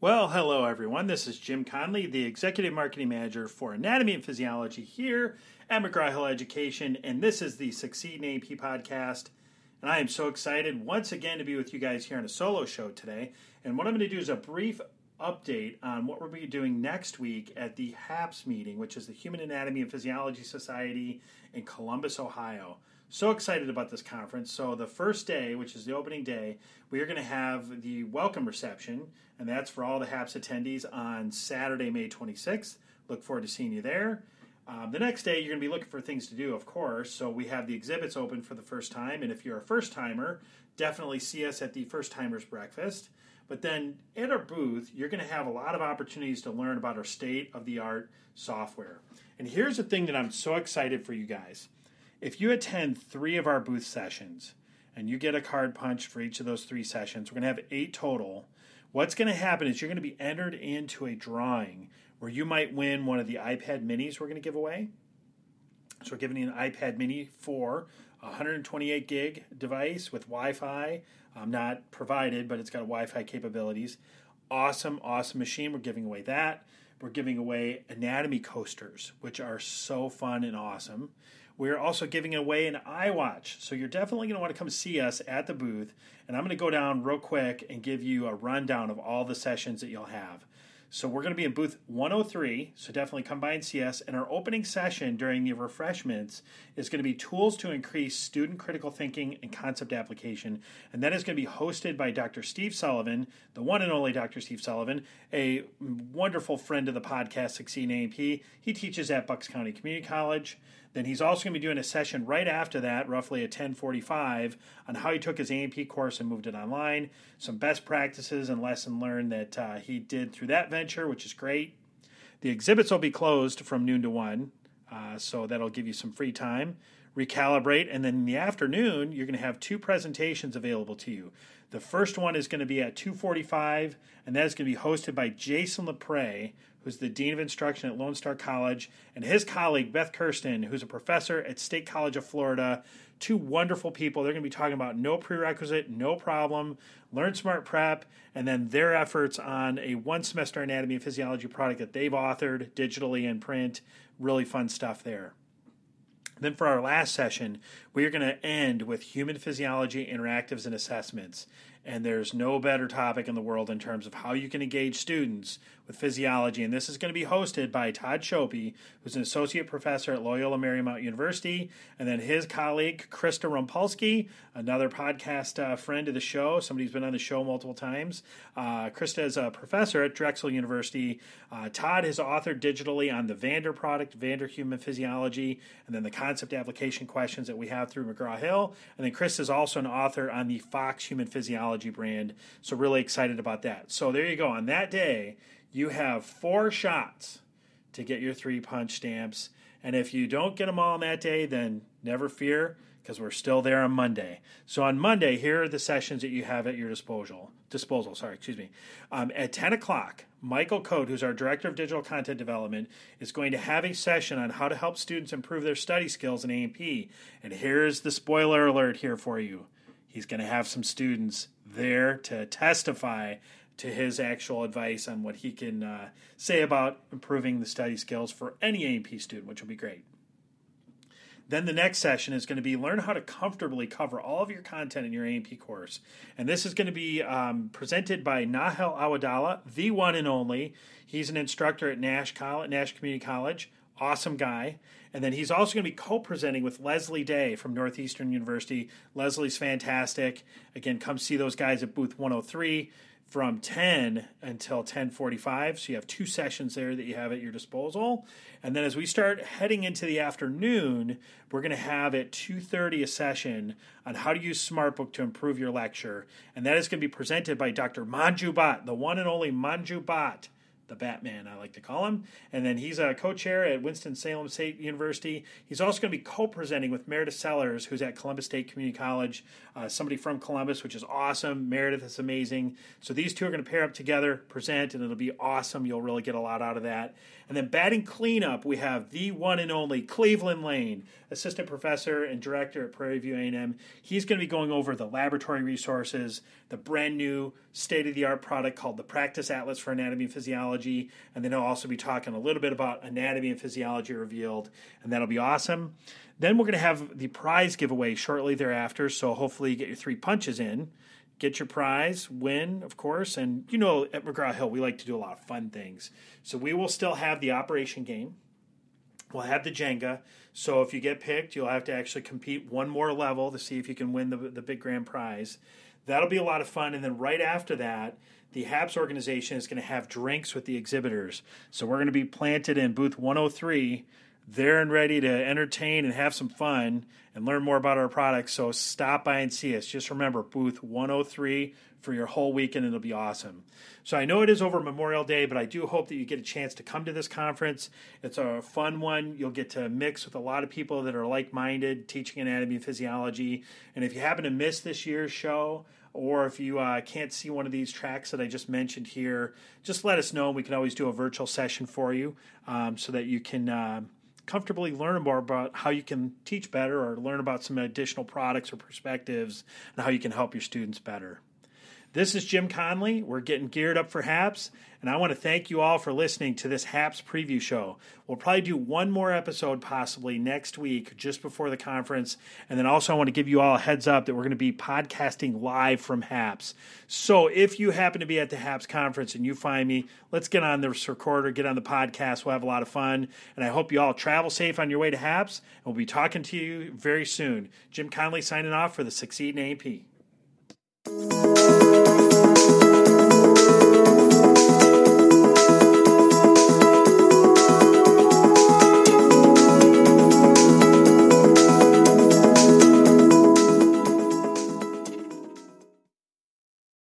Well, hello everyone. This is Jim Connely, the Executive Marketing Manager for Anatomy and Physiology here at McGraw Hill Education, and this is the Succeed in A&P podcast. And I am so excited once again to be with you guys here on a solo show today. And what I'm going to do is a brief update on what to be doing next week at the HAPS meeting, which is the Human Anatomy and Physiology Society in Columbus, Ohio. So excited about this conference. So, the first day, which is the opening day, we are going to have the welcome reception, and that's for all the HAPS attendees on Saturday, May 26th. Look forward to seeing you there. Um, the next day, you're going to be looking for things to do, of course. So, we have the exhibits open for the first time, and if you're a first timer, definitely see us at the First Timers Breakfast. But then at our booth, you're going to have a lot of opportunities to learn about our state of the art software. And here's the thing that I'm so excited for you guys if you attend three of our booth sessions and you get a card punch for each of those three sessions, we're going to have eight total. What's going to happen is you're going to be entered into a drawing where you might win one of the iPad minis we're going to give away. So we're giving you an iPad mini for 128 gig device with Wi-Fi. Um, not provided, but it's got Wi-Fi capabilities. Awesome, awesome machine. We're giving away that. We're giving away anatomy coasters, which are so fun and awesome. We're also giving away an iWatch. So you're definitely going to want to come see us at the booth. And I'm going to go down real quick and give you a rundown of all the sessions that you'll have. So we're going to be in booth 103. So definitely come by and see us. And our opening session during the refreshments is going to be tools to increase student critical thinking and concept application. And that is going to be hosted by Dr. Steve Sullivan, the one and only Dr. Steve Sullivan, a wonderful friend of the podcast, Succeed A&P. He teaches at Bucks County Community College. Then he's also going to be doing a session right after that, roughly at 10:45, on how he took his A&P course and moved it online, some best practices and lesson learned that uh, he did through that venture, which is great. The exhibits will be closed from noon to one, uh, so that'll give you some free time. Recalibrate, and then in the afternoon, you're going to have two presentations available to you. The first one is going to be at 2:45, and that is going to be hosted by Jason LaPres, who's the Dean of Instruction at Lone Star College, and his colleague, Beth Kersten, who's a professor at State College of Florida. Two wonderful people. They're going to be talking about no prerequisite, no problem, LearnSmart Prep, and then their efforts on a one semester anatomy and physiology product that they've authored digitally and print. Really fun stuff there. Then, for our last session, we are going to end with human physiology interactives and assessments. And there's no better topic in the world in terms of how you can engage students with physiology. And this is going to be hosted by Todd Shopey, who's an associate professor at Loyola Marymount University, and then his colleague, Krista Rompolski, another podcast uh, friend of the show, somebody who's been on the show multiple times. Uh, Krista is a professor at Drexel University. Uh, Todd has authored digitally on the Vander product, Vander Human Physiology, and then the concept application questions that we have through McGraw Hill. And then Chris is also an author on the Fox Human Physiology brand. So, really excited about that. So, there you go. On that day, you have four shots to get your three punch stamps. And if you don't get them all on that day, then never fear because we're still there on Monday. So on Monday, here are the sessions that you have at your disposal. Disposal, sorry, excuse me. Um, at 10 o'clock, Michael Code, who's our director of digital content development, is going to have a session on how to help students improve their study skills in A&P. And here's the spoiler alert here for you. He's going to have some students there to testify to his actual advice on what he can uh, say about improving the study skills for any A&P student, which will be great. Then the next session is going to be learn how to comfortably cover all of your content in your A&P course. And this is going to be um, presented by Nahel Awadallah, the one and only. He's an instructor at Nash College, Nash Community College. Awesome guy. And then he's also going to be co-presenting with Leslie Day from Northeastern University. Leslie's fantastic. Again, come see those guys at booth 103 from 10 until 10:45 so you have two sessions there that you have at your disposal and then as we start heading into the afternoon we're going to have at 2:30 a session on how to use SmartBook to improve your lecture and that is going to be presented by Dr. Manju Bhatt the one and only Manju Bhatt the Batman, I like to call him. And then he's a co chair at Winston-Salem State University. He's also going to be co presenting with Meredith Sellers, who's at Columbus State Community College, uh, somebody from Columbus, which is awesome. Meredith is amazing. So these two are going to pair up together, present, and it'll be awesome. You'll really get a lot out of that. And then batting cleanup, we have the one and only Cleveland Lane, assistant professor and director at Prairie View A&M. He's going to be going over the laboratory resources, the brand new state of the art product called the Practice Atlas for Anatomy and Physiology, and then I'll also be talking a little bit about anatomy and physiology revealed, and that'll be awesome. Then we're going to have the prize giveaway shortly thereafter, so hopefully you get your three punches in get your prize, win, of course. And you know, at McGraw Hill, we like to do a lot of fun things. So we will still have the operation game. We'll have the Jenga. So if you get picked, you'll have to actually compete one more level to see if you can win the, the big grand prize. That'll be a lot of fun. And then right after that, the HAPS organization is going to have drinks with the exhibitors. So we're going to be planted in booth 103 there and ready to entertain and have some fun and learn more about our products. So stop by and see us. Just remember booth 103 for your whole weekend, it'll be awesome. So I know it is over Memorial Day, but I do hope that you get a chance to come to this conference. It's a fun one. You'll get to mix with a lot of people that are like minded, teaching anatomy and physiology. And if you happen to miss this year's show, or if you uh, can't see one of these tracks that I just mentioned here, just let us know. And we can always do a virtual session for you um, so that you can. Uh, comfortably learn more about how you can teach better or learn about some additional products or perspectives and how you can help your students better. This is Jim Connely. We're getting geared up for HAPS, and I want to thank you all for listening to this HAPS preview show. We'll probably do one more episode possibly next week, just before the conference. And then also, I want to give you all a heads up that we're going to be podcasting live from HAPS. So if you happen to be at the HAPS conference and you find me, let's get on the recorder, get on the podcast. We'll have a lot of fun. And I hope you all travel safe on your way to HAPS. And we'll be talking to you very soon. Jim Connely signing off for the Succeed in AP. Thank you.